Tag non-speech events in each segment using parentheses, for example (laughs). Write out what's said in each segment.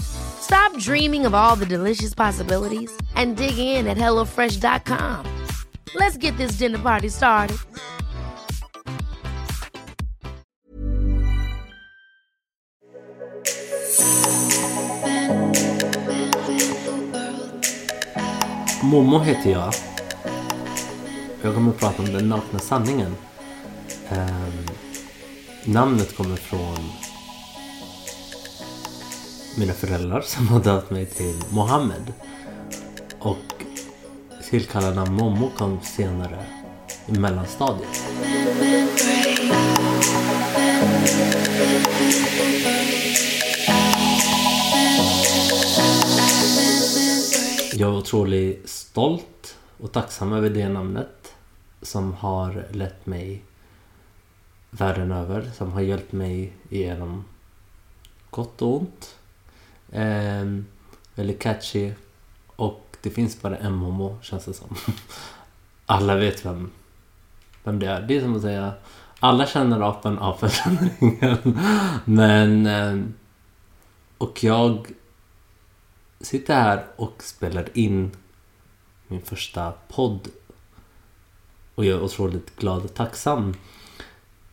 Stop dreaming of all the delicious possibilities and dig in at HelloFresh.com. Let's get this dinner party started. Momo heter jag. Jag kommer att prata om den nakna sanningen. Ehm, namnet kommer från mina föräldrar (laughs) som har döpt mig till Mohammed. Och tillkallarna Momo kom senare i mellanstadiet. Jag är otroligt stolt och tacksam över det namnet som har lett mig världen över, som har hjälpt mig igenom gott och ont. Eh, väldigt catchy. Och det finns bara en Momo, känns det som. (laughs) Alla vet vem, vem det är. Det är som att säga alla känner apan, apan känner ingen. (laughs) Men... Eh, och jag sitter här och spelar in min första podd. Och jag är otroligt glad och tacksam.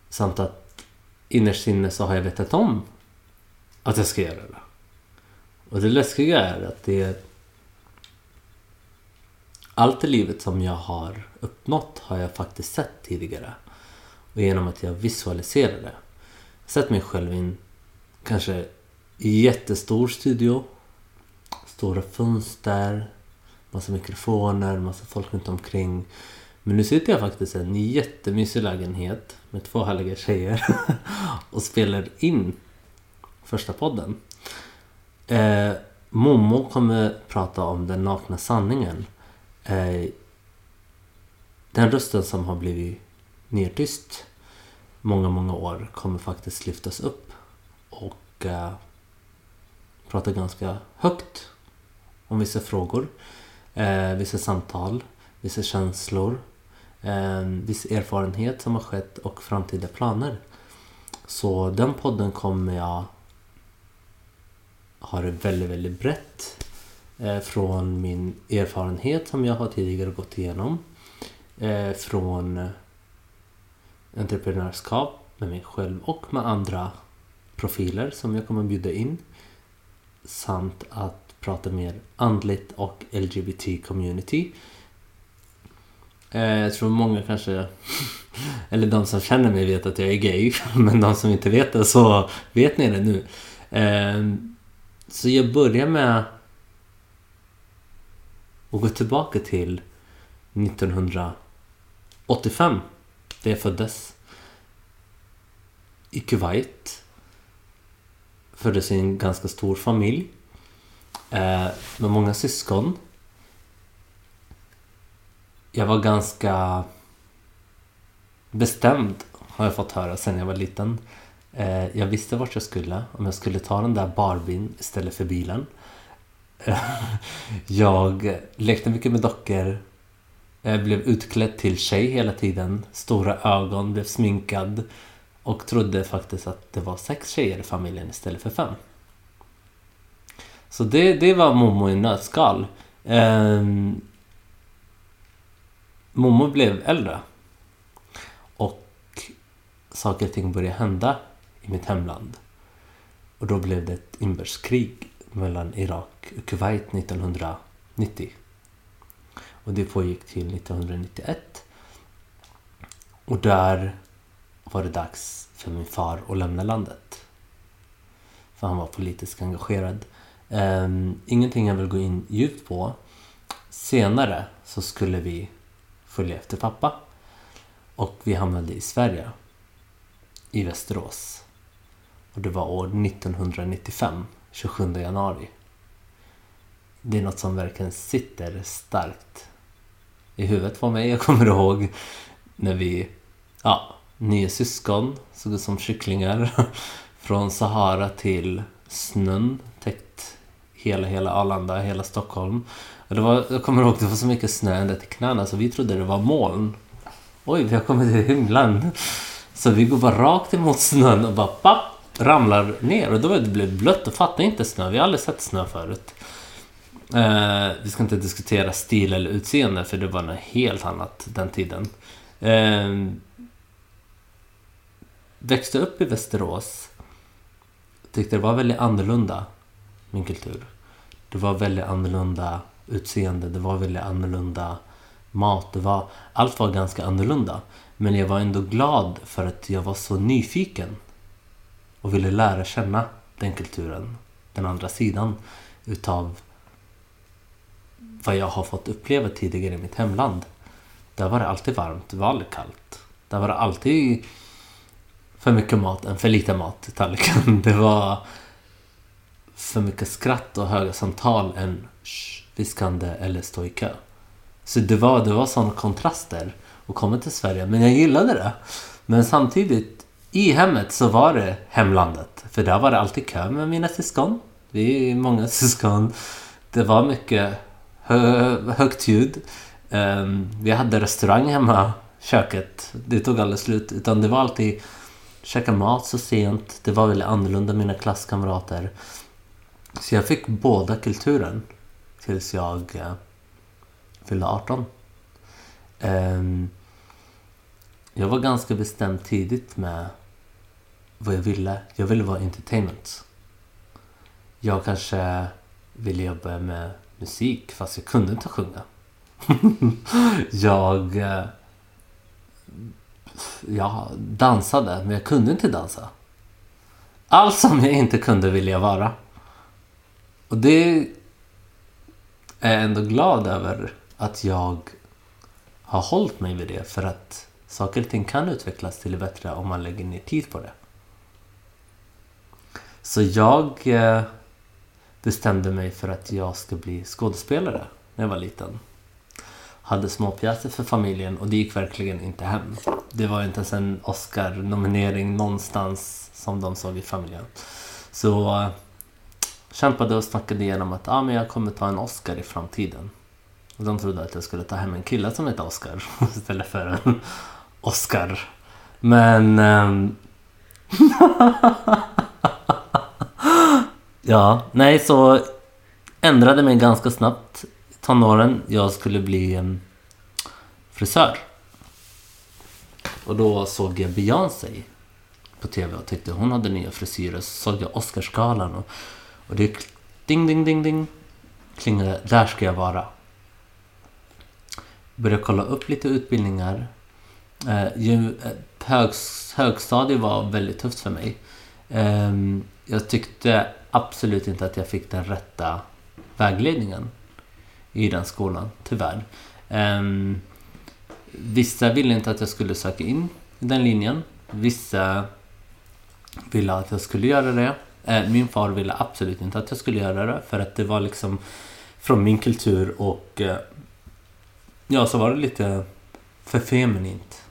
Samt att innerst inne så har jag vetat om att jag ska göra det. Och det läskiga är att det är allt i livet som jag har uppnått har jag faktiskt sett tidigare. Och genom att jag visualiserar det. Sett mig själv i en kanske jättestor studio. Stora fönster. Massa mikrofoner, massa folk runt omkring. Men nu sitter jag faktiskt i en jättemysig lägenhet med två härliga tjejer (laughs) och spelar in första podden. Eh, Momo kommer prata om den nakna sanningen. Eh, den rösten som har blivit nedtyst många, många år kommer faktiskt lyftas upp och eh, prata ganska högt om vissa frågor, eh, vissa samtal, vissa känslor, eh, viss erfarenhet som har skett och framtida planer. Så den podden kommer jag har det väldigt, väldigt brett. Eh, från min erfarenhet som jag har tidigare gått igenom. Eh, från entreprenörskap med mig själv och med andra profiler som jag kommer bjuda in. Samt att prata mer andligt och LGBT-community. Eh, jag tror många kanske, (laughs) eller de som känner mig vet att jag är gay. (laughs) Men de som inte vet det så vet ni det nu. Så jag börjar med att gå tillbaka till 1985. Där jag föddes. I Kuwait. Föddes i en ganska stor familj. Eh, med många syskon. Jag var ganska bestämd har jag fått höra sen jag var liten. Eh, jag visste vart jag skulle, om jag skulle ta den där Barbien istället för bilen. Eh, (laughs) jag lekte mycket med dockor. Jag blev utklädd till tjej hela tiden. Stora ögon, blev sminkad. Och trodde faktiskt att det var sex tjejer i familjen istället för fem. Så det, det var Momo i nötskal. Eh, Momo blev äldre. Och saker och ting började hända i mitt hemland. Och då blev det ett inbördeskrig mellan Irak och Kuwait 1990. Och det pågick till 1991. Och där var det dags för min far att lämna landet. För han var politiskt engagerad. Um, ingenting jag vill gå in djupt på. Senare så skulle vi följa efter pappa. Och vi hamnade i Sverige. I Västerås. Och det var år 1995, 27 januari. Det är något som verkligen sitter starkt i huvudet på mig. Jag kommer ihåg när vi, ja, nio syskon, såg ut som kycklingar. (laughs) Från Sahara till snön, täckt hela, hela Arlanda, hela Stockholm. Och det var, jag kommer ihåg det var så mycket snö ända till knäna så vi trodde det var moln. Oj, vi har kommit till himlen. Så vi går bara rakt emot snön och bara papp, ramlar ner. Och då blev det blött och fattar inte snö. Vi har aldrig sett snö förut. Eh, vi ska inte diskutera stil eller utseende för det var något helt annat den tiden. Eh, växte upp i Västerås. Tyckte det var väldigt annorlunda, min kultur. Det var väldigt annorlunda utseende, det var väldigt annorlunda mat. Det var, allt var ganska annorlunda. Men jag var ändå glad för att jag var så nyfiken och ville lära känna den kulturen, den andra sidan utav vad jag har fått uppleva tidigare i mitt hemland. Där var det alltid varmt, det var aldrig kallt. Där var det alltid för mycket mat än för lite mat i tallriken. (laughs) Det var för mycket skratt och höga samtal än viskande eller stå i kö. Så det var, det var sådana kontraster att komma till Sverige. Men jag gillade det. Men samtidigt, i hemmet så var det hemlandet. För där var det alltid kö med mina syskon. Vi är många (laughs) syskon. Det var mycket hö högt ljud. Um, vi hade restaurang hemma, köket. Det tog aldrig slut. Utan det var alltid käka mat så sent. Det var väldigt annorlunda mina klasskamrater. Så jag fick båda kulturen tills jag uh, fyllde 18. Um, ehm, jag var ganska bestämd tidigt med vad jag ville. Jag ville vara entertainment. Jag kanske ville jobba med musik fast jag kunde inte sjunga. (laughs) jag... Eh, jag dansade men jag kunde inte dansa. Allt som jag inte kunde ville jag vara. Och det är jag ändå glad över att jag har hållit mig vid det för att saker och ting kan utvecklas till det bättre om man lägger ner tid på det. Så jag eh, bestämde mig för att jag ska bli skådespelare när jag var liten. Hade småpjäser för familjen och det gick verkligen inte hem. Det var inte ens en Oscar-nominering någonstans som de såg i familjen. Så eh, kämpade och snackade igenom att ah, men jag kommer ta en Oscar i framtiden. Och de trodde att jag skulle ta hem en kille som heter Oscar (laughs) istället för en Oscar. Men... Um... (laughs) Ja, nej så ändrade mig ganska snabbt i tonåren. Jag skulle bli ehm, frisör. Och då såg jag Beyoncé på TV och tyckte hon hade nya frisyrer. Så såg jag Oscarsgalan och, och det ding, ding, ding, ding klingade. Där ska jag vara. Började kolla upp lite utbildningar. Eh, ju, eh, högs, högstadiet var väldigt tufft för mig. Eh, jag tyckte absolut inte att jag fick den rätta vägledningen i den skolan, tyvärr. Um, vissa ville inte att jag skulle söka in i den linjen. Vissa ville att jag skulle göra det. Uh, min far ville absolut inte att jag skulle göra det för att det var liksom från min kultur och uh, ja, så var det lite för feminint.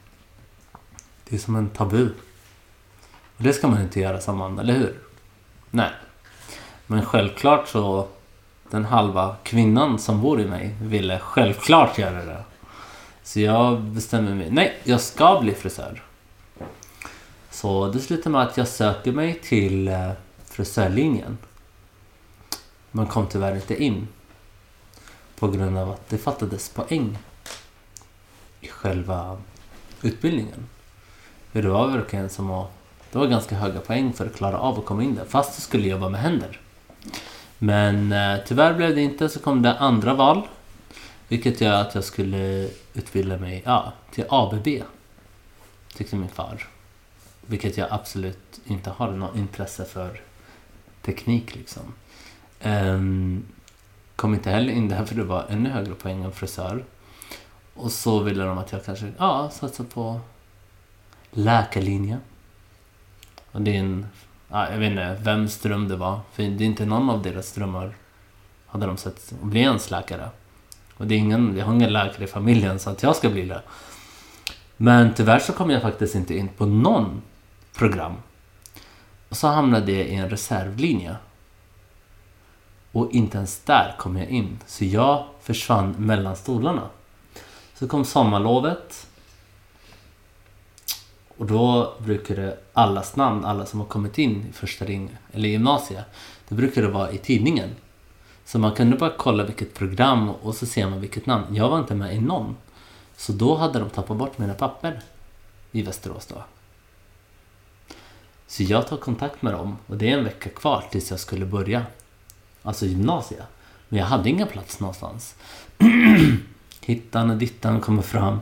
Det är som en tabu. Och det ska man inte göra som man, eller hur? Nej. Men självklart så den halva kvinnan som bor i mig ville självklart göra det. Så jag bestämmer mig. Nej, jag ska bli frisör. Så det slutar med att jag söker mig till eh, frisörlinjen. Men kom tyvärr inte in. På grund av att det fattades poäng i själva utbildningen. För det var verkligen som att... Det var ganska höga poäng för att klara av att komma in där. Fast du skulle jobba med händer. Men eh, tyvärr blev det inte, så kom det andra val. Vilket gör att jag skulle utbilda mig ja, till ABB. Tyckte min far. Vilket jag absolut inte har något intresse för teknik liksom. Um, kom inte heller in där för det var ännu högre poäng än frisör. Och så ville de att jag kanske, ja, satsar på läkarlinjen. Och det är en, ja, jag vet inte vems dröm det var. För det är inte någon av deras drömmar hade de sett att bli ens läkare. Och det är ingen, jag har ingen läkare i familjen så att jag ska bli det. Men tyvärr så kom jag faktiskt inte in på någon program. Och så hamnade jag i en reservlinje. Och inte ens där kom jag in. Så jag försvann mellan stolarna. Så kom sommarlovet. Och då brukade allas namn, alla som har kommit in i första ring eller gymnasiet, det brukade vara i tidningen. Så man kunde bara kolla vilket program och så ser man vilket namn. Jag var inte med i någon. Så då hade de tappat bort mina papper i Västerås då. Så jag tar kontakt med dem och det är en vecka kvar tills jag skulle börja. Alltså gymnasiet. Men jag hade ingen plats någonstans. (clears throat) Hittan och dittan kommer fram.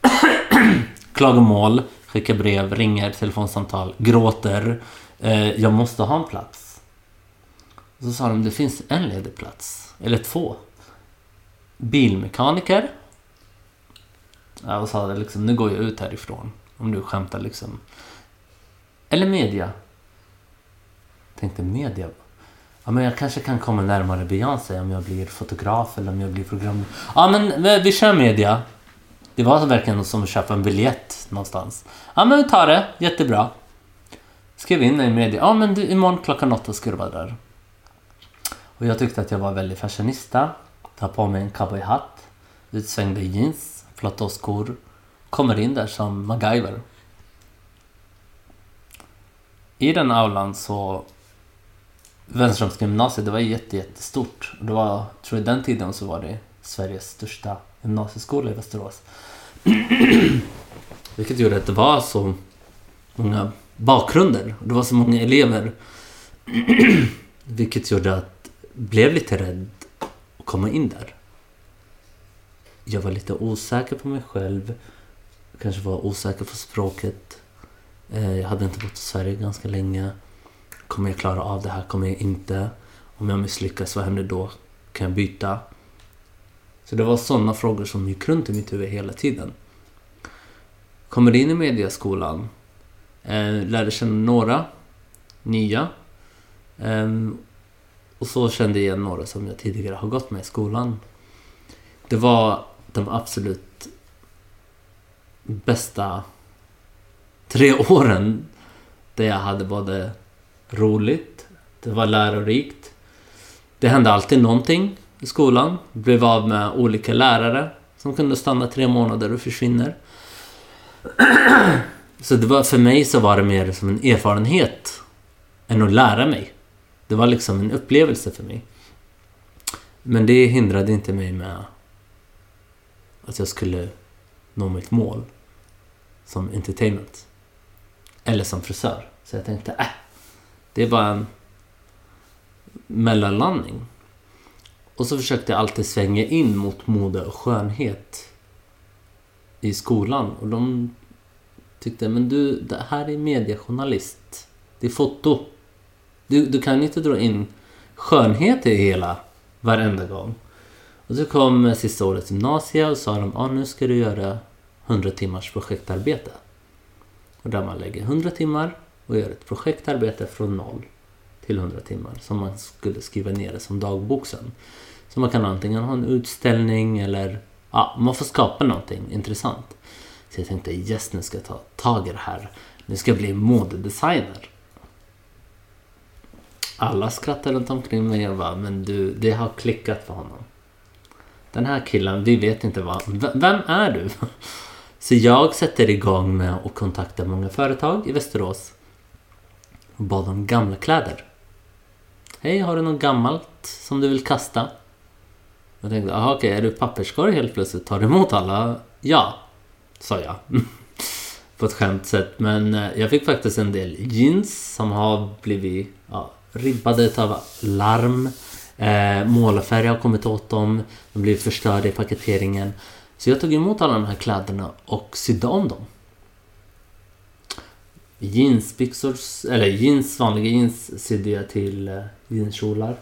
(clears throat) Klagomål, skickar brev, ringer, telefonsamtal, gråter. Eh, jag måste ha en plats. Så sa de, det finns en ledig plats. Eller två. Bilmekaniker. Jag sa liksom, nu går jag ut härifrån. Om du skämtar liksom. Eller media. Tänkte media. Ja, men jag kanske kan komma närmare Beyoncé om jag blir fotograf eller om jag blir program... Ja, men vi kör media. Det var verkligen som att köpa en biljett någonstans. Ja, men vi tar det. Jättebra. Skrev in i media. Ja, men du, imorgon klockan åtta ska du vara där. Och jag tyckte att jag var väldigt fashionista. Tar på mig en cowboyhatt. Utsvängda jeans. Platåskor. Kommer in där som MacGyver. I den aulan så Wenströmska gymnasiet, det var jätte, jättestort. Det var, tror jag den tiden så var det Sveriges största gymnasieskola i Västerås. (clears throat) Vilket gjorde att det var så många bakgrunder. Det var så många elever. (clears throat) Vilket gjorde att jag blev lite rädd att komma in där. Jag var lite osäker på mig själv. Kanske var osäker på språket. Eh, jag hade inte bott i Sverige ganska länge. Kommer jag klara av det här? Kommer jag inte? Om jag misslyckas, vad händer då? Kan jag byta? Så det var sådana frågor som gick runt i mitt huvud hela tiden. Kommer in i mediaskolan, eh, lärde känna några nya. Ehm, och så kände jag igen några som jag tidigare har gått med i skolan. Det var de absolut bästa tre (laughs) åren där jag hade både roligt, det var lärorikt. Det hände alltid någonting i skolan. Blev av med olika lärare som kunde stanna tre månader och försvinner. (clears throat) Så det var, för mig så var det mer som en erfarenhet än att lära mig. Det var liksom en upplevelse för mig. Men det hindrade inte mig med att jag skulle nå mitt mål som entertainment. Eller som frisör. Så jag tänkte, äh, det är bara en mellanlandning. Och så försökte jag alltid svänga in mot mode och skönhet i skolan. Och de tyckte, men du, det här är mediejournalist. Det är foto. Du, du kan inte dra in skönhet i hela, varenda gång. Och så kom sista årets gymnasiet och sa de, ah, nu ska du göra 100 timmars projektarbete. Och där man lägger 100 timmar och gör ett projektarbete från noll till 100 timmar som man skulle skriva ner det som dagbok sen. Så man kan antingen ha en utställning eller ja, man får skapa någonting intressant. Så jag tänkte yes, nu ska jag ta tag i det här. Nu ska jag bli modedesigner. Alla skrattar runt omkring mig och bara, men du, det har klickat för honom. Den här killen, vi vet inte vad, vem är du? (laughs) Så jag sätter igång med att kontakta många företag i Västerås och bad om gamla kläder. Hej, har du något gammalt som du vill kasta? Jag tänkte, okej, okay, är du papperskorg helt plötsligt? Tar du emot alla? Ja, sa jag. (laughs) På ett skämt sätt. Men eh, jag fick faktiskt en del jeans som har blivit ja, ribbade av larm. Eh, målarfärg har kommit åt dem. De blev förstörda i paketeringen. Så jag tog emot alla de här kläderna och sydde om dem. jeansbyxor, eller jeans, vanliga jeans sydde jag till eh, jeanskjolar.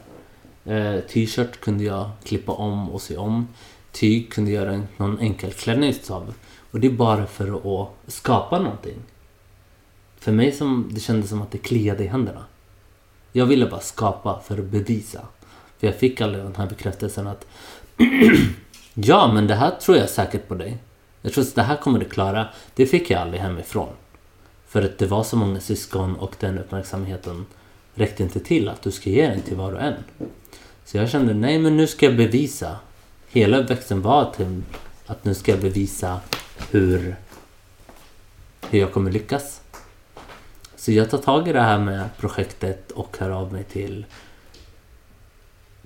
Eh, T-shirt kunde jag klippa om och sy om. Tyg kunde jag göra en, någon enkel klänning av. Och det är bara för att skapa någonting. För mig som, det kändes som att det kliade i händerna. Jag ville bara skapa för att bevisa. För jag fick aldrig den här bekräftelsen att (clears throat) Ja, men det här tror jag säkert på dig. Jag tror att det här kommer du klara. Det fick jag aldrig hemifrån. För att det var så många syskon och den uppmärksamheten räckte inte till att du ska ge den till var och en. Så jag kände, nej men nu ska jag bevisa. Hela uppväxten var till att nu ska jag bevisa hur, hur jag kommer lyckas. Så jag tar tag i det här med projektet och hör av mig till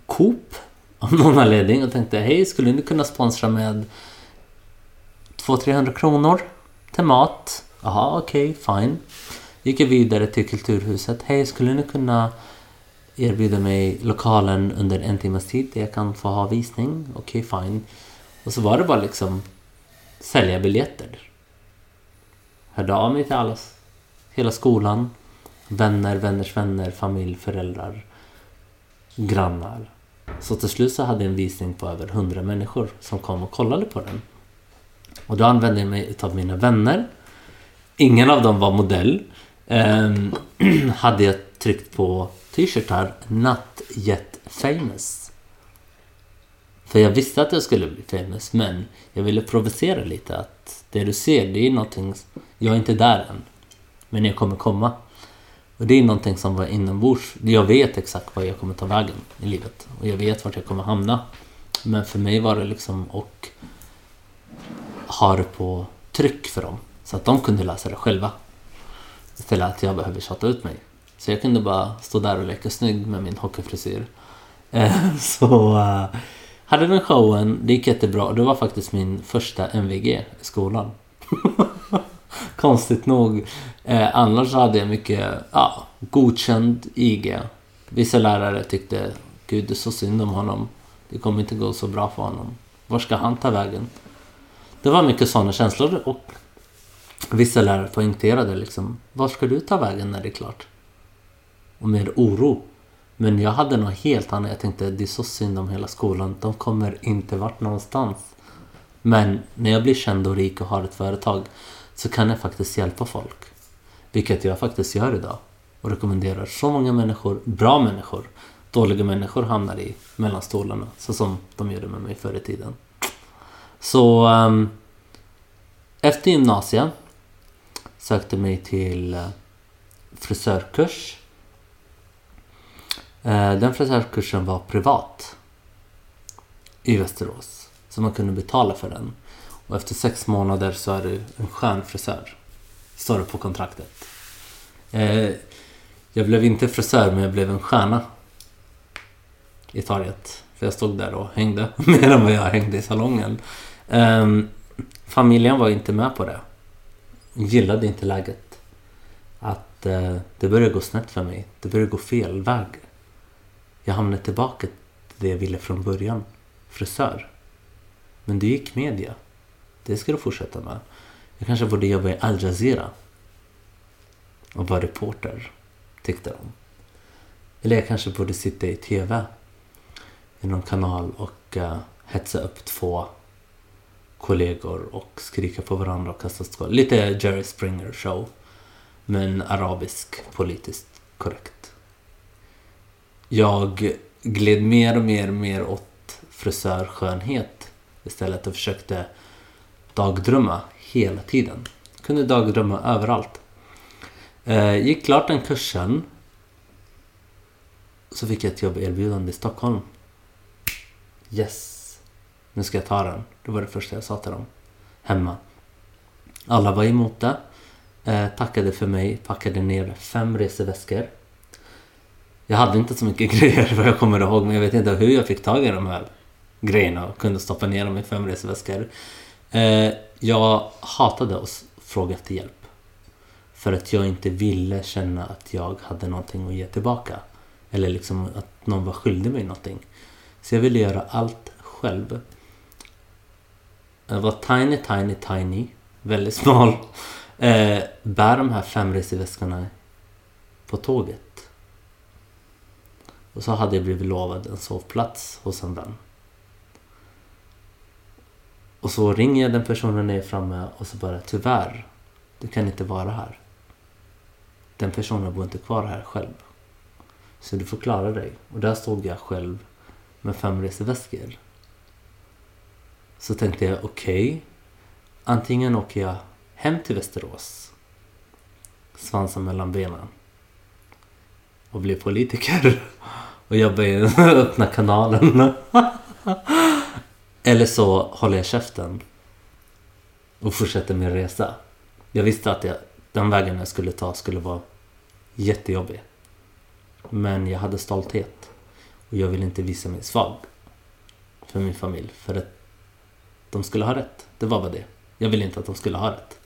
Coop av någon anledning och tänkte hej, skulle ni kunna sponsra med 200-300 kronor till mat? Jaha, okej, okay, fine. Gick jag vidare till Kulturhuset. Hej, skulle ni kunna erbjuda mig lokalen under en timmes tid där jag kan få ha visning? Okej, okay, fine. Och så var det bara liksom sälja biljetter. Hörde av mig till alla, hela skolan. Vänner, vänners vänner, familj, föräldrar, grannar. Så till slut så hade jag en visning på över 100 människor som kom och kollade på den. Och då använde jag mig av mina vänner. Ingen av dem var modell. Um, (clears throat) hade jag tryckt på t-shirtar Not yet famous. För jag visste att jag skulle bli famous men jag ville provocera lite att det du ser det är någonting, jag är inte där än. Men jag kommer komma. Och det är någonting som var inombords. Jag vet exakt vad jag kommer ta vägen i livet. Och jag vet vart jag kommer hamna. Men för mig var det liksom att ha det på tryck för dem. Så att de kunde läsa det själva. Istället att jag behöver tjata ut mig. Så jag kunde bara stå där och leka snygg med min hockeyfrisyr. (laughs) Eh, så uh, hade den showen, det gick jättebra. Det var faktiskt min första MVG i skolan. (laughs) Konstigt nog. Eh, annars hade jag mycket ja, godkänd IG. Vissa lärare tyckte Gud, det är så synd om honom. Det kommer inte gå så bra för honom. Var ska han ta vägen? Det var mycket sådana känslor och vissa lärare poängterade liksom, var ska du ta vägen när det är klart? Och med oro. Men jag hade något helt annat. Jag tänkte, det är så synd om hela skolan. De kommer inte vart någonstans. Men när jag blir känd och rik och har ett företag så kan jag faktiskt hjälpa folk. Vilket jag faktiskt gör idag. Och rekommenderar så många människor, bra människor, dåliga människor hamnar i mellan stolarna. Så som de gjorde med mig förr i tiden. Så um, efter gymnasiet sökte mig till eh, frisörkurs. Eh, den frisörkursen var privat i Västerås. Så man kunde betala för den. Och efter sex månader så är du en skön frisör. Står det på kontraktet. Eh, jag blev inte frisör men jag blev en stjärna. I torget. För jag stod där och hängde mer än vad jag hängde i salongen. Ehm, familjen var inte med på det. Gillade inte läget. Att eh, det började gå snett för mig. Det började gå fel väg. Jag hamnade tillbaka till det jag ville från början. Frisör. Men det gick media. Det ska du fortsätta med. Jag kanske borde jobba i Al Jazeera. Och vara reporter, tyckte de. Eller jag kanske borde sitta i TV. I någon kanal och uh, hetsa upp två kollegor och skrika på varandra och kasta skål. Lite Jerry Springer show. Men arabisk politiskt korrekt. Jag gled mer och mer och mer åt frisörskönhet istället och försökte dagdrömma hela tiden. Kunde dagdrömma överallt. Eh, gick klart den kursen. Så fick jag ett jobberbjudande i Stockholm. Yes! Nu ska jag ta den. Det var det första jag sa till dem. Hemma. Alla var emot det. Eh, tackade för mig. Packade ner fem reseväskor. Jag hade inte så mycket (laughs) grejer vad jag kommer ihåg men jag vet inte hur jag fick tag i de här grejerna och kunde stoppa ner dem i fem reseväskor. Eh, jag hatade att fråga efter hjälp. För att jag inte ville känna att jag hade någonting att ge tillbaka. Eller liksom att någon var skyldig mig någonting. Så jag ville göra allt själv. Jag var tiny, tiny, tiny. Väldigt smal. Eh, bär de här fem resväskorna på tåget. Och så hade jag blivit lovad en sovplats hos en vän. Och så ringer jag den personen när jag är framme och så bara tyvärr, du kan inte vara här. Den personen bor inte kvar här själv. Så du får klara dig. Och där stod jag själv med fem resväskor. Så tänkte jag okej, okay, antingen åker jag hem till Västerås, svansen mellan benen och blir politiker (laughs) och jobbar i den öppna kanalen. (laughs) Eller så håller jag käften och fortsätter min resa. Jag visste att jag, den vägen jag skulle ta skulle vara jättejobbig. Men jag hade stolthet och jag ville inte visa mig svag för min familj. För att de skulle ha rätt. Det var bara det. Jag ville inte att de skulle ha rätt.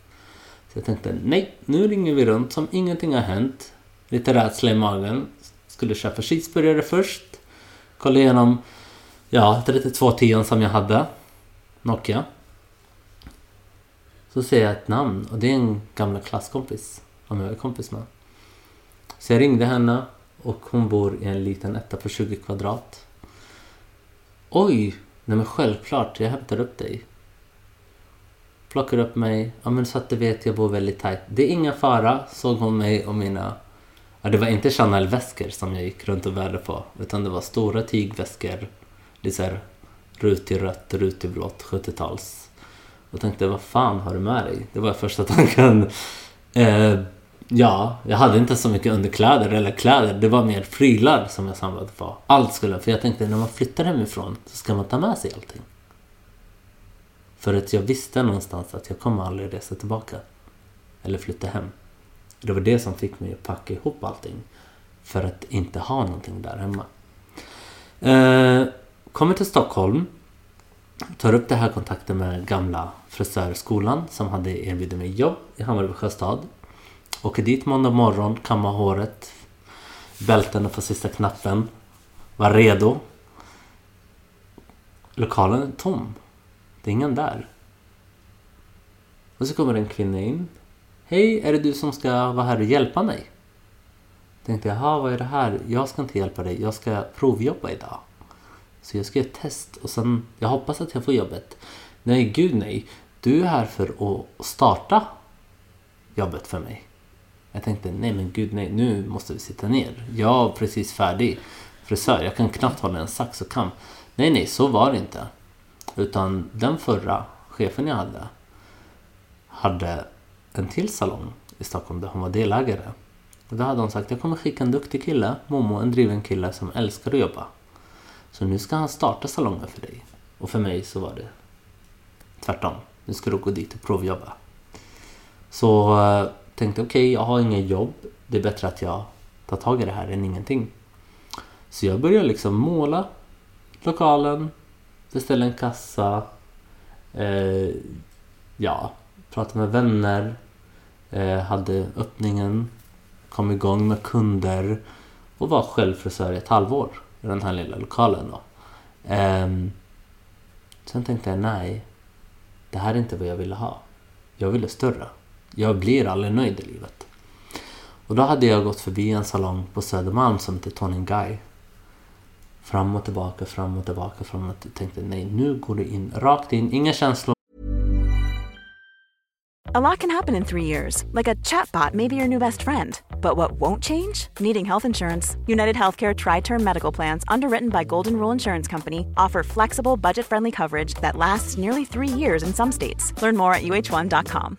Så jag tänkte, nej, nu ringer vi runt som ingenting har hänt. Lite rädsla i magen. Skulle köpa cheeseburgare först. Kolla igenom, ja, 3210 som jag hade. Nokia. Så ser jag ett namn och det är en gamla klasskompis. Som jag är kompis med. Så jag ringde henne och hon bor i en liten etta på 20 kvadrat. Oj! Nej men självklart, jag hämtar upp dig. Plockar upp mig. Ja men så att du vet, jag bor väldigt tajt. Det är ingen fara, såg hon mig och mina... Ja, det var inte Chanel-väskor som jag gick runt och värde på. Utan det var stora tygväskor. Lite såhär rutig rött, rutig blått, 70-tals. Och tänkte, vad fan har du med dig? Det var första (laughs) tanken. Eh, Ja, jag hade inte så mycket underkläder eller kläder. Det var mer prylar som jag samlade på. Allt skulle För jag tänkte när man flyttar hemifrån så ska man ta med sig allting. För att jag visste någonstans att jag kommer aldrig resa tillbaka. Eller flytta hem. Det var det som fick mig att packa ihop allting. För att inte ha någonting där hemma. Eh, kommer till Stockholm. Tar upp det här kontakten med gamla frisörskolan som hade erbjudit mig jobb i Hammarby Sjöstad. Åker dit måndag morgon, kammar håret. Bälten på sista knappen. Var redo. Lokalen är tom. Det är ingen där. Och så kommer en kvinna in. Hej, är det du som ska vara här och hjälpa mig? Tänkte jaha, vad är det här? Jag ska inte hjälpa dig, jag ska provjobba idag. Så jag ska göra ett test och sen, jag hoppas att jag får jobbet. Nej, gud nej. Du är här för att starta jobbet för mig. Jag tänkte, nej men gud nej, nu måste vi sitta ner. Jag är precis färdig frisör, jag kan knappt hålla en sax och kam. Nej, nej, så var det inte. Utan den förra chefen jag hade hade en till salong i Stockholm där hon var delägare. Och då hade hon sagt, jag kommer skicka en duktig kille, Momo, en driven kille som älskar att jobba. Så nu ska han starta salongen för dig. Och för mig så var det tvärtom. Nu ska du gå dit och provjobba. Så eh, tänkte okej, okay, jag har inget jobb. Det är bättre att jag tar tag i det här än ingenting. Så jag började liksom måla lokalen, beställa en kassa, eh, ja, prata med vänner, eh, hade öppningen, kom igång med kunder och var självfrisör i ett halvår i den här lilla lokalen. Då. Eh, sen tänkte jag, nej, det här är inte vad jag ville ha. Jag ville större. Jag blir aldrig nöjd i livet. Och då hade jag gått förbi en salong på Södermalm som heter Tony Guy. Fram och tillbaka, fram och tillbaka, fram och tillbaka. tänkte nej, nu går du in, rakt in, inga känslor. A lot can happen in three years, like a chatbot may be your new best friend. But what won't change? Needing health insurance. United Healthcare Tri Term Medical Plans, underwritten by Golden Rule Insurance Company, offer flexible, budget friendly coverage that lasts nearly three years in some states. Learn more at uh1.com.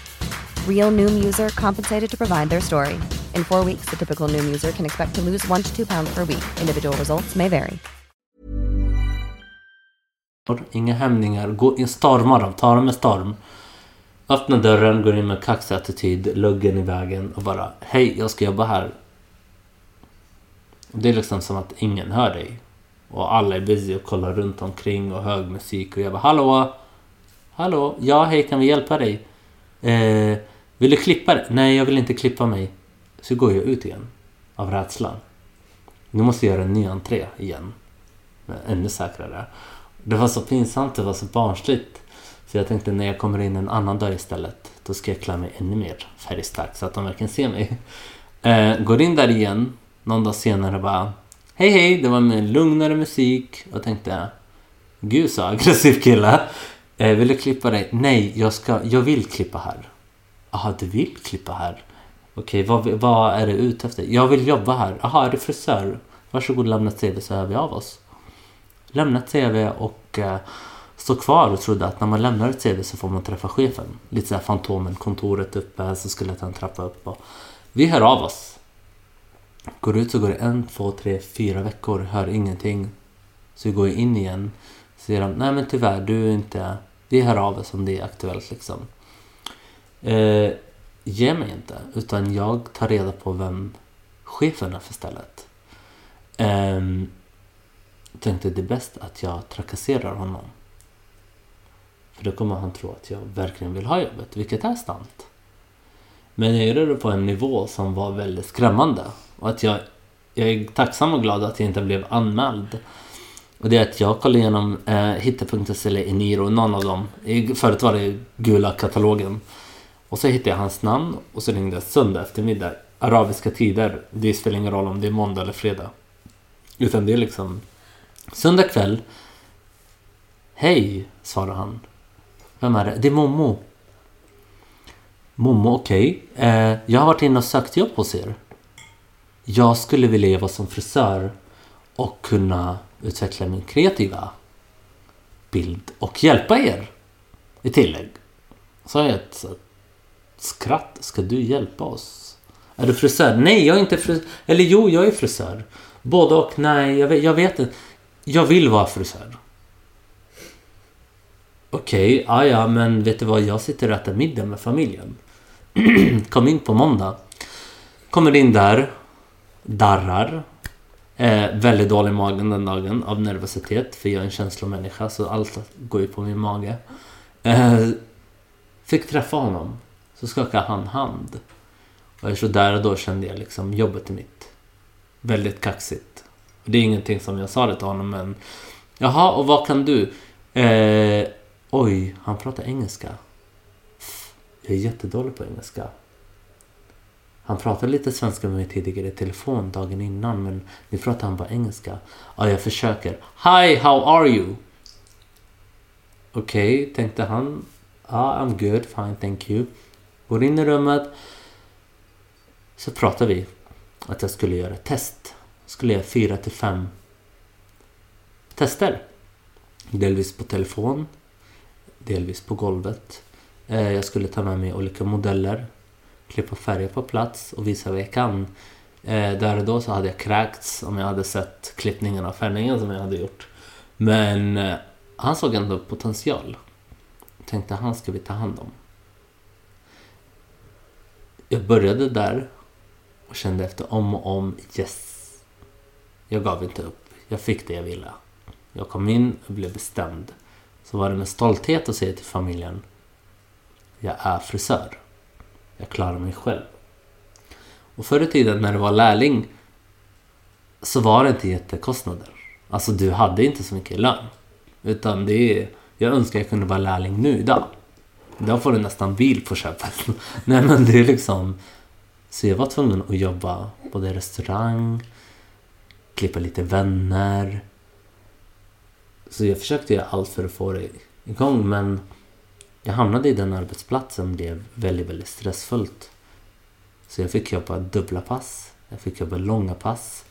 Real Noom user compensated to provide their story. In four weeks, the typical Noom user can expect to lose one to two pounds per week. Individual results may vary. Inga hämningar. Gå in, stormar dem. Ta dem med storm. Öppna dörren, går in med kaxig attityd, luggen i vägen och bara Hej, jag ska jobba här. Det är liksom som att ingen hör dig. Och alla är busy och kollar runt omkring och hög musik och jag bara Hallå? Hallå? Ja, hej, kan vi hjälpa dig? Eh, vill du klippa dig? Nej, jag vill inte klippa mig. Så går jag ut igen. Av rädsla. Nu måste jag göra en ny entré igen. Ännu säkrare. Det var så pinsamt, det var så barnsligt. Så jag tänkte när jag kommer in en annan dag istället, då ska jag klä mig ännu mer färgstark så att de verkligen ser mig. Eh, går in där igen, någon dag senare bara Hej hej, det var med lugnare musik och tänkte Gud så aggressiv kille. Eh, vill du klippa dig? Nej, jag, ska, jag vill klippa här. Jaha, du vill klippa här? Okej, vad, vad är du ute efter? Jag vill jobba här. Jaha, är du frisör? Varsågod lämna CV så hör vi av oss. Lämna ett CV och eh, stå kvar och trodde att när man lämnar ett CV så får man träffa chefen. Lite såhär Fantomen, kontoret uppe, så skulle jag ta en trappa upp. Och vi hör av oss. Går ut så går det en, två, tre, fyra veckor, hör ingenting. Så vi går in igen. Så Säger de, nej men tyvärr, du är inte... Vi hör av oss om det är aktuellt liksom. Eh, ge mig inte, utan jag tar reda på vem chefen är för stället. Eh, tänkte det är bäst att jag trakasserar honom. För då kommer han tro att jag verkligen vill ha jobbet, vilket är sant. Men jag gjorde det på en nivå som var väldigt skrämmande. Och att jag, jag är tacksam och glad att jag inte blev anmäld. Och det är att jag kollade igenom eh, Hitta.se eller Eniro, någon av dem. Förut var det gula katalogen. Och så hittade jag hans namn och så ringde jag söndag eftermiddag. Arabiska tider. Det spelar ingen roll om det är måndag eller fredag. Utan det är liksom söndag kväll. Hej, svarar han. Vem är det? Det är Momo. Momo, okej. Okay. Eh, jag har varit inne och sökt jobb hos er. Jag skulle vilja jobba som frisör och kunna utveckla min kreativa bild och hjälpa er i tillägg. Så har jag ett skratt. Ska du hjälpa oss? Är du frisör? Nej, jag är inte frisör. Eller jo, jag är frisör. Både och. Nej, jag vet, jag vet inte. Jag vill vara frisör. Okej, okay, ja, men vet du vad? Jag sitter och äter middag med familjen. (clears throat) Kom in på måndag. Kommer in där. Darrar. Eh, väldigt dålig i magen den dagen av nervositet. För jag är en känslomänniska så allt går ju på min mage. Eh, fick träffa honom. Så skakade han hand. Och så där och då kände jag liksom jobbet är mitt. Väldigt kaxigt. Det är ingenting som jag sa det till honom men Jaha, och vad kan du? Eh, oj, han pratar engelska. Jag är jättedålig på engelska. Han pratade lite svenska med mig tidigare i telefon dagen innan men nu pratar han bara engelska. Ja, jag försöker. Hi, how are you? Okej, okay, tänkte han. Ja, ah, I'm good, fine, thank you. Går in i rummet. Så pratar vi. Att jag skulle göra ett test. Jag Skulle göra fyra till fem tester. Delvis på telefon. Delvis på golvet. Eh, jag skulle ta med mig olika modeller klippa färger på plats och visa vad jag kan. Eh, där och då så hade jag kräkts om jag hade sett klippningen av färgningen som jag hade gjort. Men eh, han såg ändå potential. Tänkte han ska vi ta hand om. Jag började där och kände efter om och om, yes. Jag gav inte upp. Jag fick det jag ville. Jag kom in och blev bestämd. Så var det med stolthet att säga till familjen, jag är frisör. Jag klarar mig själv. Och förr i tiden när du var lärling så var det inte jättekostnader. Alltså du hade inte så mycket lön. Utan det är, jag önskar jag kunde vara lärling nu idag. Då får du nästan bil på köpet. (laughs) Nej men det är liksom... Så jag var tvungen att jobba både i restaurang, klippa lite vänner. Så jag försökte göra allt för att få det igång men jag hamnade i den arbetsplatsen blev väldigt, väldigt stressfullt. Så jag fick jobba dubbla pass. Jag fick jobba långa pass.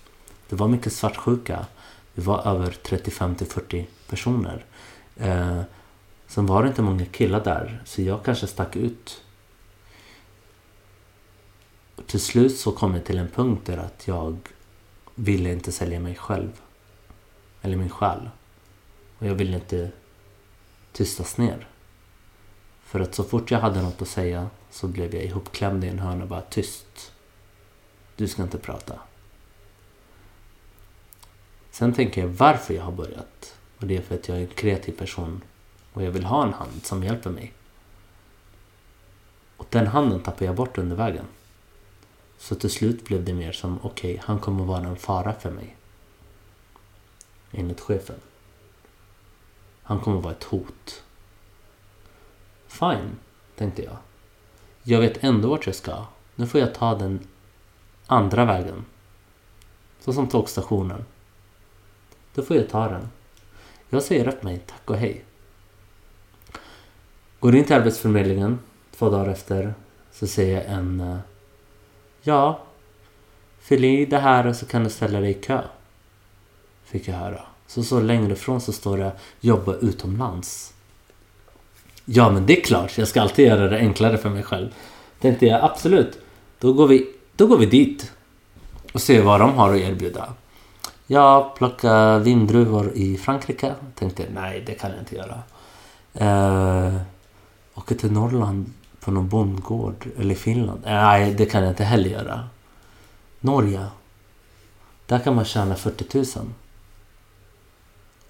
Det var mycket svartsjuka. Vi var över 35 till 40 personer. Eh, Sen var det inte många killar där, så jag kanske stack ut. Och till slut så kom jag till en punkt där att jag ville inte sälja mig själv. Eller min själ. Och jag ville inte tystas ner. För att så fort jag hade något att säga så blev jag ihopklämd i en hörna och bara tyst. Du ska inte prata. Sen tänker jag varför jag har börjat. Och det är för att jag är en kreativ person och jag vill ha en hand som hjälper mig. Och den handen tappade jag bort under vägen. Så till slut blev det mer som, okej, okay, han kommer vara en fara för mig. Enligt chefen. Han kommer vara ett hot. Fine, tänkte jag. Jag vet ändå vart jag ska. Nu får jag ta den andra vägen. Så som tågstationen. Då får jag ta den. Jag säger upp mig, tack och hej. Går in till Arbetsförmedlingen två dagar efter så säger en eh, Ja, fyll i det här och så kan du ställa dig i kö. Fick jag höra. Så så längre ifrån så står det jobba utomlands. Ja men det är klart, jag ska alltid göra det enklare för mig själv. Tänkte jag absolut. Då går vi, då går vi dit. Och ser vad de har att erbjuda. Jag plocka vindruvor i Frankrike. Tänkte nej det kan jag inte göra. Eh, åka till Norrland på någon bondgård. Eller Finland. Nej det kan jag inte heller göra. Norge. Där kan man tjäna 40 000.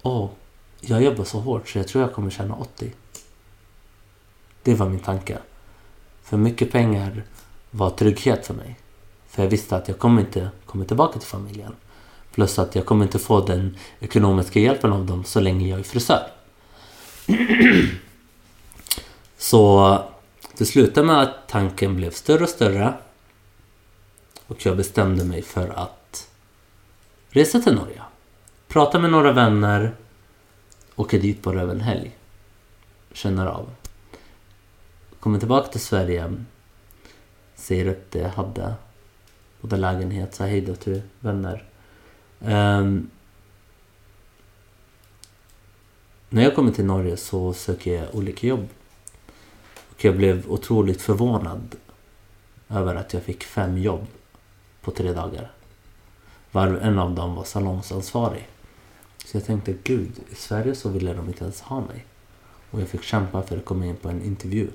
Åh, jag jobbar så hårt så jag tror jag kommer tjäna 80. Det var min tanke. För mycket pengar var trygghet för mig. För jag visste att jag kommer inte komma tillbaka till familjen. Plus att jag kommer inte få den ekonomiska hjälpen av dem så länge jag är frisör. (clears throat) så det slutade med att tanken blev större och större. Och jag bestämde mig för att resa till Norge. Prata med några vänner. Åka dit bara över en helg. Känner av. Kommer tillbaka till Sverige. Säger upp det jag hade. Både lägenhet, sa hej då till vänner. Um, när jag kommer till Norge så söker jag olika jobb. Jag blev otroligt förvånad över att jag fick fem jobb på tre dagar. Var en av dem var salongsansvarig. Så jag tänkte, gud, i Sverige så ville de inte ens ha mig. Och jag fick kämpa för att komma in på en intervju.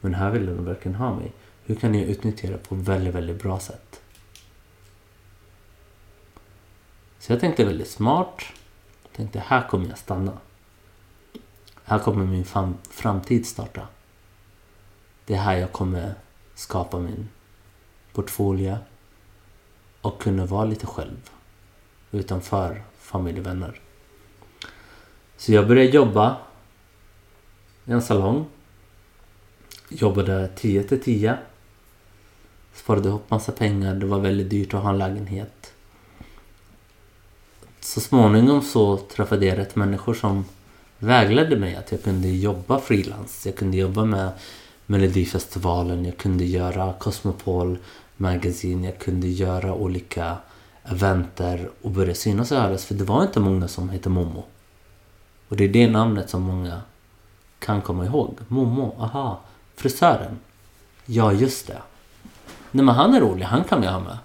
Men här ville de verkligen ha mig. Hur kan jag utnyttja det på väldigt, väldigt bra sätt? Så jag tänkte väldigt smart. Jag tänkte, här kommer jag stanna. Här kommer min fram framtid starta. Det är här jag kommer skapa min portfolio och kunna vara lite själv utanför familj och vänner. Så jag började jobba i en salong. Jobbade 10 till 10. Sparade ihop massa pengar. Det var väldigt dyrt att ha en lägenhet. Så småningom så träffade jag rätt människor som vägledde mig att jag kunde jobba frilans. Jag kunde jobba med Melodifestivalen, jag kunde göra Cosmopol Magazine, jag kunde göra olika eventer och börja synas och höras. För det var inte många som hette Momo. Och det är det namnet som många kan komma ihåg. Momo, aha, frisören. Ja, just det. Nej men han är rolig, han kan vi ha med.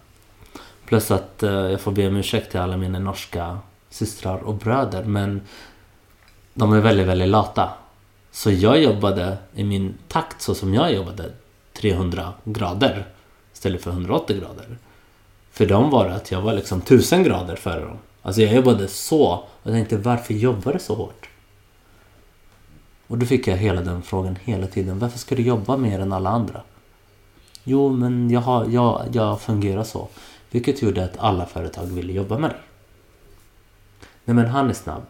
Plus att eh, jag får be om ursäkt till alla mina norska systrar och bröder men de är väldigt, väldigt lata. Så jag jobbade i min takt så som jag jobbade 300 grader istället för 180 grader. För dem var det att jag var liksom 1000 grader före dem. Alltså jag jobbade så. och tänkte varför jobbar du så hårt? Och då fick jag hela den frågan hela tiden. Varför ska du jobba mer än alla andra? Jo, men jag, har, jag, jag fungerar så. Vilket gjorde att alla företag ville jobba med dig. Nej men han är snabb.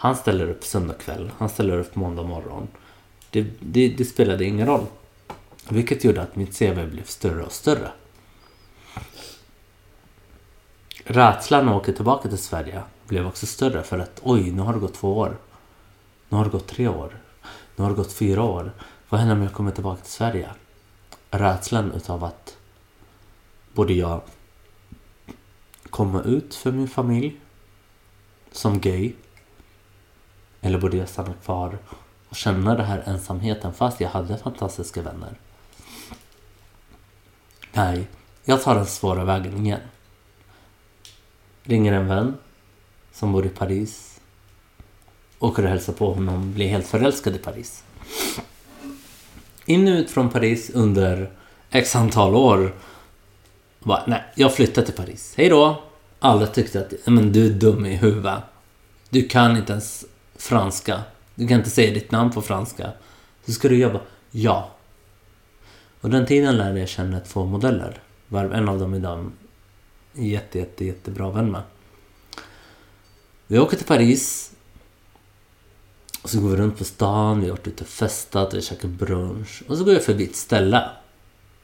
Han ställer upp söndag kväll. Han ställer upp måndag morgon. Det, det, det spelade ingen roll. Vilket gjorde att mitt CV blev större och större. Rädslan att åka tillbaka till Sverige blev också större för att oj, nu har det gått två år. Nu har det gått tre år. Nu har det gått fyra år. Vad händer om jag kommer tillbaka till Sverige? Rädslan utav att borde jag komma ut för min familj som gay? Eller borde jag stanna kvar och känna den här ensamheten fast jag hade fantastiska vänner? Nej, jag tar den svåra vägen igen. Ringer en vän som bor i Paris. Åker och hälsar på honom, blir helt förälskad i Paris. In och ut från Paris under x antal år. Bara, nej, jag flyttar till Paris. Hej då! Alla tyckte att men du är dum i huvudet. Du kan inte ens franska. Du kan inte säga ditt namn på franska. Så ska du jobba? Ja. Och den tiden lärde jag känna två modeller. Varav en av dem idag är jätte, jätte, jättebra vän med. Vi åker till Paris. Och så går vi runt på stan, vi har varit ute och festat, vi har käkat brunch. Och så går jag förbi ett ställe.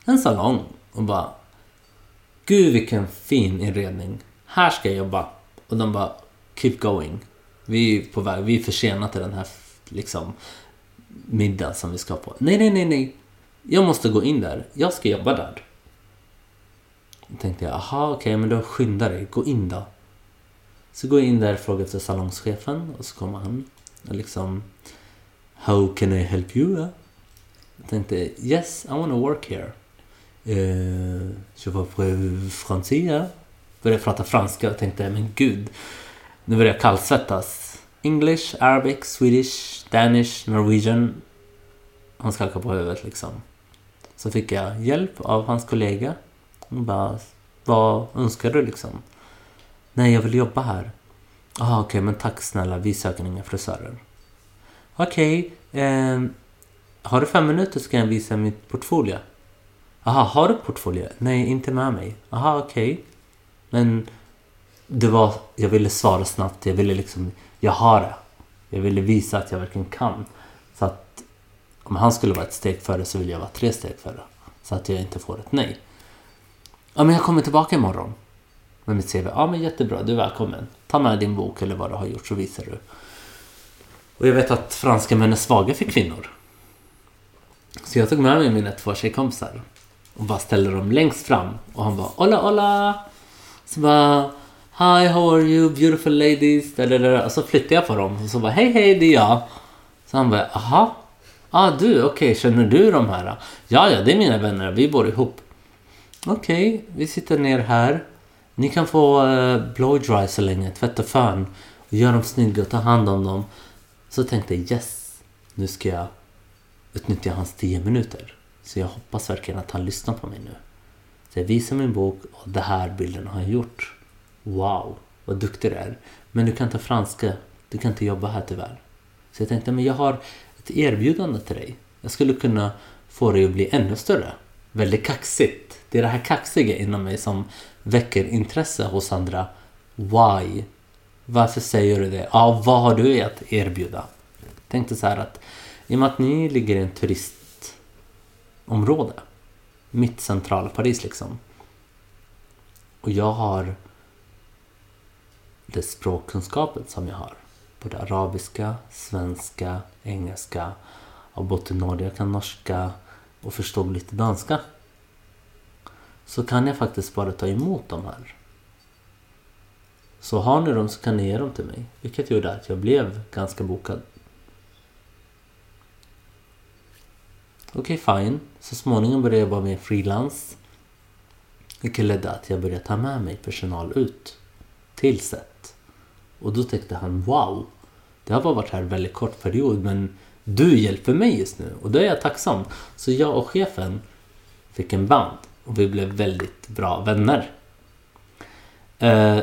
En salong. Och bara... Gud vilken fin inredning. Här ska jag jobba. Och de bara... Keep going. Vi är på väg, vi är försenade till den här liksom middagen som vi ska på. Nej, nej, nej, nej. Jag måste gå in där. Jag ska jobba där. Då tänkte jag, aha, okej, okay, men då skynda dig. Gå in då. Så går jag in där och frågar efter salongschefen och så kommer han och liksom How can I help you? Jag tänkte Yes, I wanna work here. Eh, uh, je parle eh, français. Började prata franska och tänkte men gud. Nu börjar jag kallsvettas. English, Arabic, Swedish, Danish, Norwegian. Han skakade på huvudet liksom. Så fick jag hjälp av hans kollega. Hon bara, vad önskar du liksom? Nej, jag vill jobba här. Jaha, okej, okay, men tack snälla, vi söker inga frisörer. Okej, okay, eh, har du fem minuter så kan jag visa mitt portfolio. Jaha, har du portfolio? Nej, inte med mig. Jaha, okej. Okay. Men det var, jag ville svara snabbt, jag ville liksom, jag har det. Jag ville visa att jag verkligen kan. Så att om han skulle vara ett steg före så vill jag vara tre steg före. Så att jag inte får ett nej. Ja, men jag kommer tillbaka imorgon med mitt CV. Ja, men jättebra, du är välkommen. Ta med din bok eller vad du har gjort så visar du. Och jag vet att franska män är svaga för kvinnor. Så jag tog med mig mina två tjejkompisar och bara ställde dem längst fram. Och han bara Hola, hola! Så bara Hi, how are you beautiful ladies? Och så flyttade jag på dem och så bara Hej, hej, det är jag. Så han bara Aha, ah du, okej, okay, känner du de här? Ja, ja, det är mina vänner, vi bor ihop. Okej, okay, vi sitter ner här. Ni kan få uh, blow dry så länge, tvätta fön och göra dem snygga och ta hand om dem. Så tänkte jag yes, nu ska jag utnyttja hans 10 minuter. Så jag hoppas verkligen att han lyssnar på mig nu. Så jag visar min bok och det här bilden har jag gjort. Wow, vad duktig du är. Men du kan inte franska, du kan inte jobba här tyvärr. Så jag tänkte, men jag har ett erbjudande till dig. Jag skulle kunna få dig att bli ännu större. Väldigt kaxigt. Det är det här kaxiga inom mig som väcker intresse hos andra. Why? Varför säger du det? Ja, vad har du att erbjuda? Tänkte så här att i och med att ni ligger i en turistområde mitt centrala Paris liksom. Och jag har det språkkunskapet som jag har. Både arabiska, svenska, engelska. Jag bott i Norge, jag kan norska och förstod lite danska så kan jag faktiskt bara ta emot de här. Så har ni dem så kan ni ge dem till mig. Vilket gjorde att jag blev ganska bokad. Okej, okay, fine. Så småningom började jag vara mer frilans. Vilket ledde att jag började ta med mig personal ut till Seth Och då tänkte han wow, det har bara varit här en väldigt kort period men du hjälper mig just nu och då är jag tacksam. Så jag och chefen fick en band och vi blev väldigt bra vänner. Eh,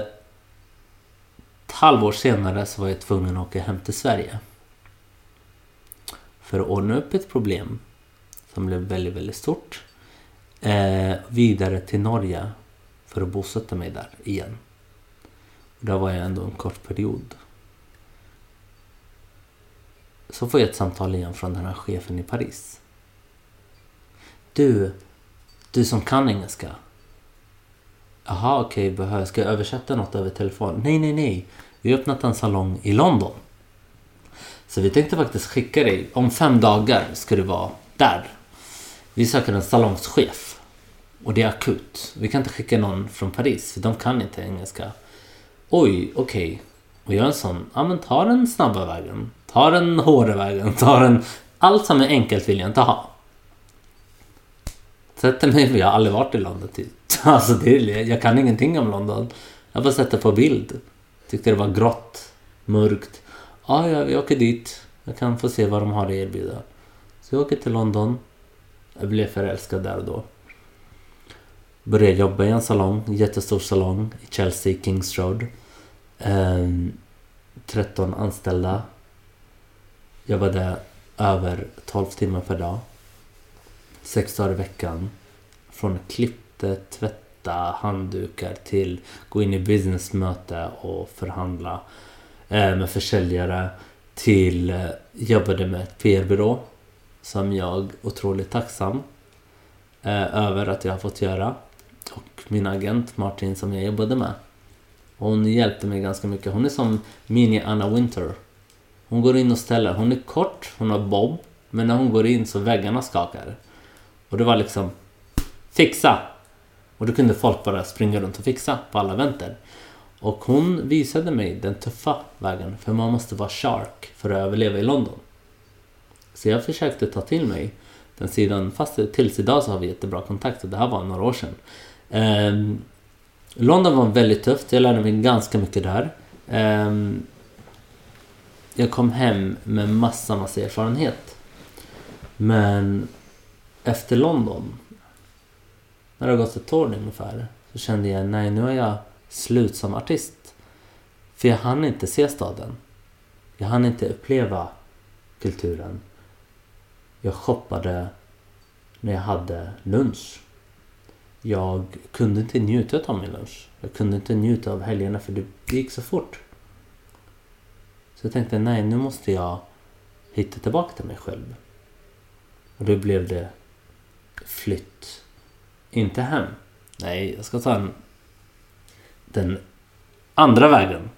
ett halvår senare så var jag tvungen att åka hem till Sverige. För att ordna upp ett problem som blev väldigt, väldigt stort. Eh, vidare till Norge för att bosätta mig där igen. Och där var jag ändå en kort period. Så får jag ett samtal igen från den här chefen i Paris. Du, du som kan engelska. Jaha, okej, okay, ska jag översätta något över telefon? Nej, nej, nej. Vi har öppnat en salong i London. Så vi tänkte faktiskt skicka dig. Om fem dagar ska du vara där. Vi söker en salongschef. Och det är akut. Vi kan inte skicka någon från Paris för de kan inte engelska. Oj, okej. Okay. Och jag är en sån, ja men ta den snabba vägen. Ta den hårda vägen. Ta den... Allt som är enkelt vill jag inte ha. Sätter mig, för jag har aldrig varit i London typ. (laughs) Alltså det, jag kan ingenting om London. Jag bara sätter på bild. Tyckte det var grått, mörkt. Ja, jag, jag åker dit. Jag kan få se vad de har att erbjuda. Så jag åker till London. Jag blev förälskad där och då. Började jobba i en salong, en jättestor salong i Chelsea, Kings Road. Ehm, 13 anställda. Jobbade över 12 timmar per dag. Sex dagar i veckan. Från klippte, tvätta, handdukar till gå in i businessmöte och förhandla eh, med försäljare till eh, jobbade med ett PR-byrå som jag är otroligt tacksam eh, över att jag har fått göra. Och min agent Martin som jag jobbade med. Hon hjälpte mig ganska mycket. Hon är som mini Anna Winter. Hon går in och ställer. Hon är kort, hon har bob. Men när hon går in så väggarna skakar. Och det var liksom Fixa! Och då kunde folk bara springa runt och fixa på alla vänster. Och hon visade mig den tuffa vägen. För man måste vara shark för att överleva i London. Så jag försökte ta till mig den sidan. Fast tills idag så har vi jättebra kontakt. Och det här var några år sedan. Ehm, London var väldigt tufft. Jag lärde mig ganska mycket där. Ehm, jag kom hem med massa, massa erfarenhet. Men efter London, när det har gått ett år ungefär, så kände jag nej, nu är jag slut som artist. För jag hann inte se staden. Jag hann inte uppleva kulturen. Jag shoppade när jag hade lunch. Jag kunde inte njuta av min lunch. Jag kunde inte njuta av helgerna för det gick så fort. Så jag tänkte, nej nu måste jag hitta tillbaka till mig själv. Och då blev det flytt. Inte hem. Nej, jag ska ta en, den andra vägen.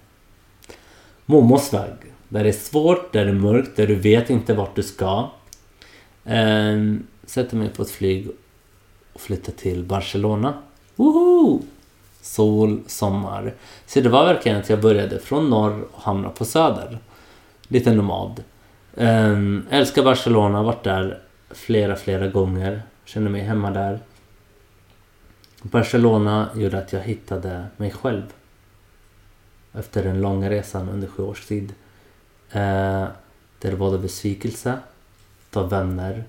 Mommos väg. Där det är svårt, där det är mörkt, där du vet inte vart du ska. Ehm, sätter mig på ett flyg och flyttade till Barcelona. Woho! Sol, sommar. Så det var verkligen att jag började från norr och hamnade på söder. Lite nomad. Um, älskar Barcelona, varit där flera, flera gånger. Känner mig hemma där. Barcelona gjorde att jag hittade mig själv. Efter den långa resan under sju års tid. Eh, där det var besvikelse utav vänner,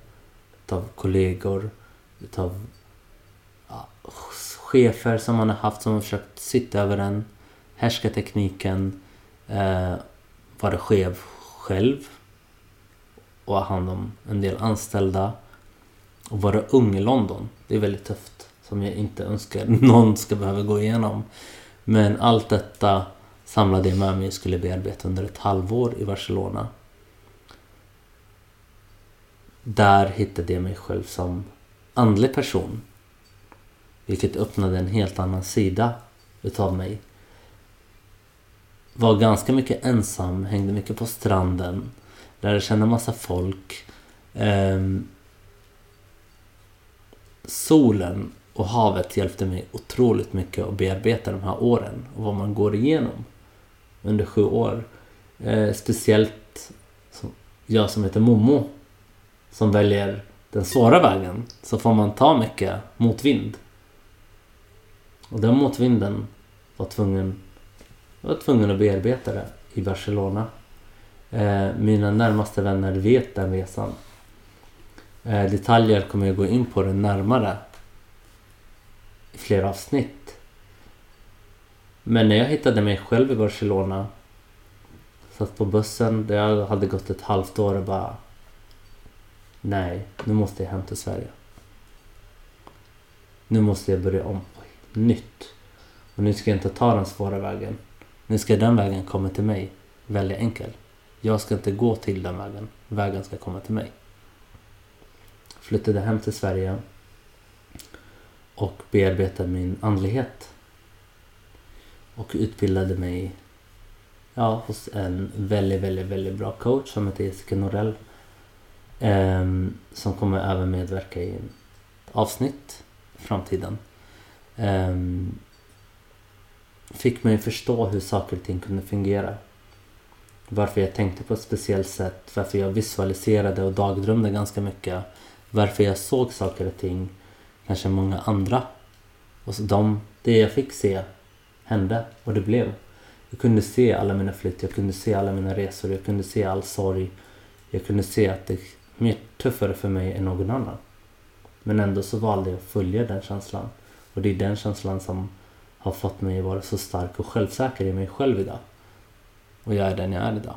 utav kollegor, utav chefer som man har haft som har försökt sitta över en. Härskartekniken. Eh, vara chef själv. Och ha hand om en del anställda. Och vara ung i London. Det är väldigt tufft. Som jag inte önskar (laughs) någon ska behöva gå igenom. Men allt detta samlade jag med mig och skulle bearbeta under ett halvår i Barcelona. Där hittade jag mig själv som andlig person. Vilket öppnade en helt annan sida utav mig. Var ganska mycket ensam, hängde mycket på stranden. Lärde känna massa folk. Um, solen och havet hjälpte mig otroligt mycket att bearbeta de här åren och vad man går igenom under sju år. Eh, speciellt som jag som heter Momo som väljer den svåra vägen så får man ta mycket motvind. Och den motvinden var tvungen, var tvungen att bearbeta det i Barcelona. Eh, mina närmaste vänner vet den resan. Eh, detaljer kommer jag gå in på det närmare i flera avsnitt. Men när jag hittade mig själv i Barcelona satt på bussen det hade gått ett halvt år och bara Nej, nu måste jag hem till Sverige. Nu måste jag börja om. Nytt. Och nu ska jag inte ta den svåra vägen. Nu ska den vägen komma till mig. Väldigt enkel. Jag ska inte gå till den vägen. Vägen ska komma till mig. Flyttade hem till Sverige och bearbetade min andlighet. Och utbildade mig ja, hos en väldigt, väldigt, väldigt bra coach som heter Jessica Norell. Eh, som kommer även medverka i ett avsnitt framtiden. Um, fick mig förstå hur saker och ting kunde fungera. Varför jag tänkte på ett speciellt sätt, varför jag visualiserade och dagdrömde ganska mycket. Varför jag såg saker och ting, kanske många andra. Och så de, det jag fick se hände och det blev. Jag kunde se alla mina flytt, jag kunde se alla mina resor, jag kunde se all sorg. Jag kunde se att det är mer tuffare för mig än någon annan. Men ändå så valde jag att följa den känslan. Och det är den känslan som har fått mig att vara så stark och självsäker i mig själv idag. Och jag är den jag är idag.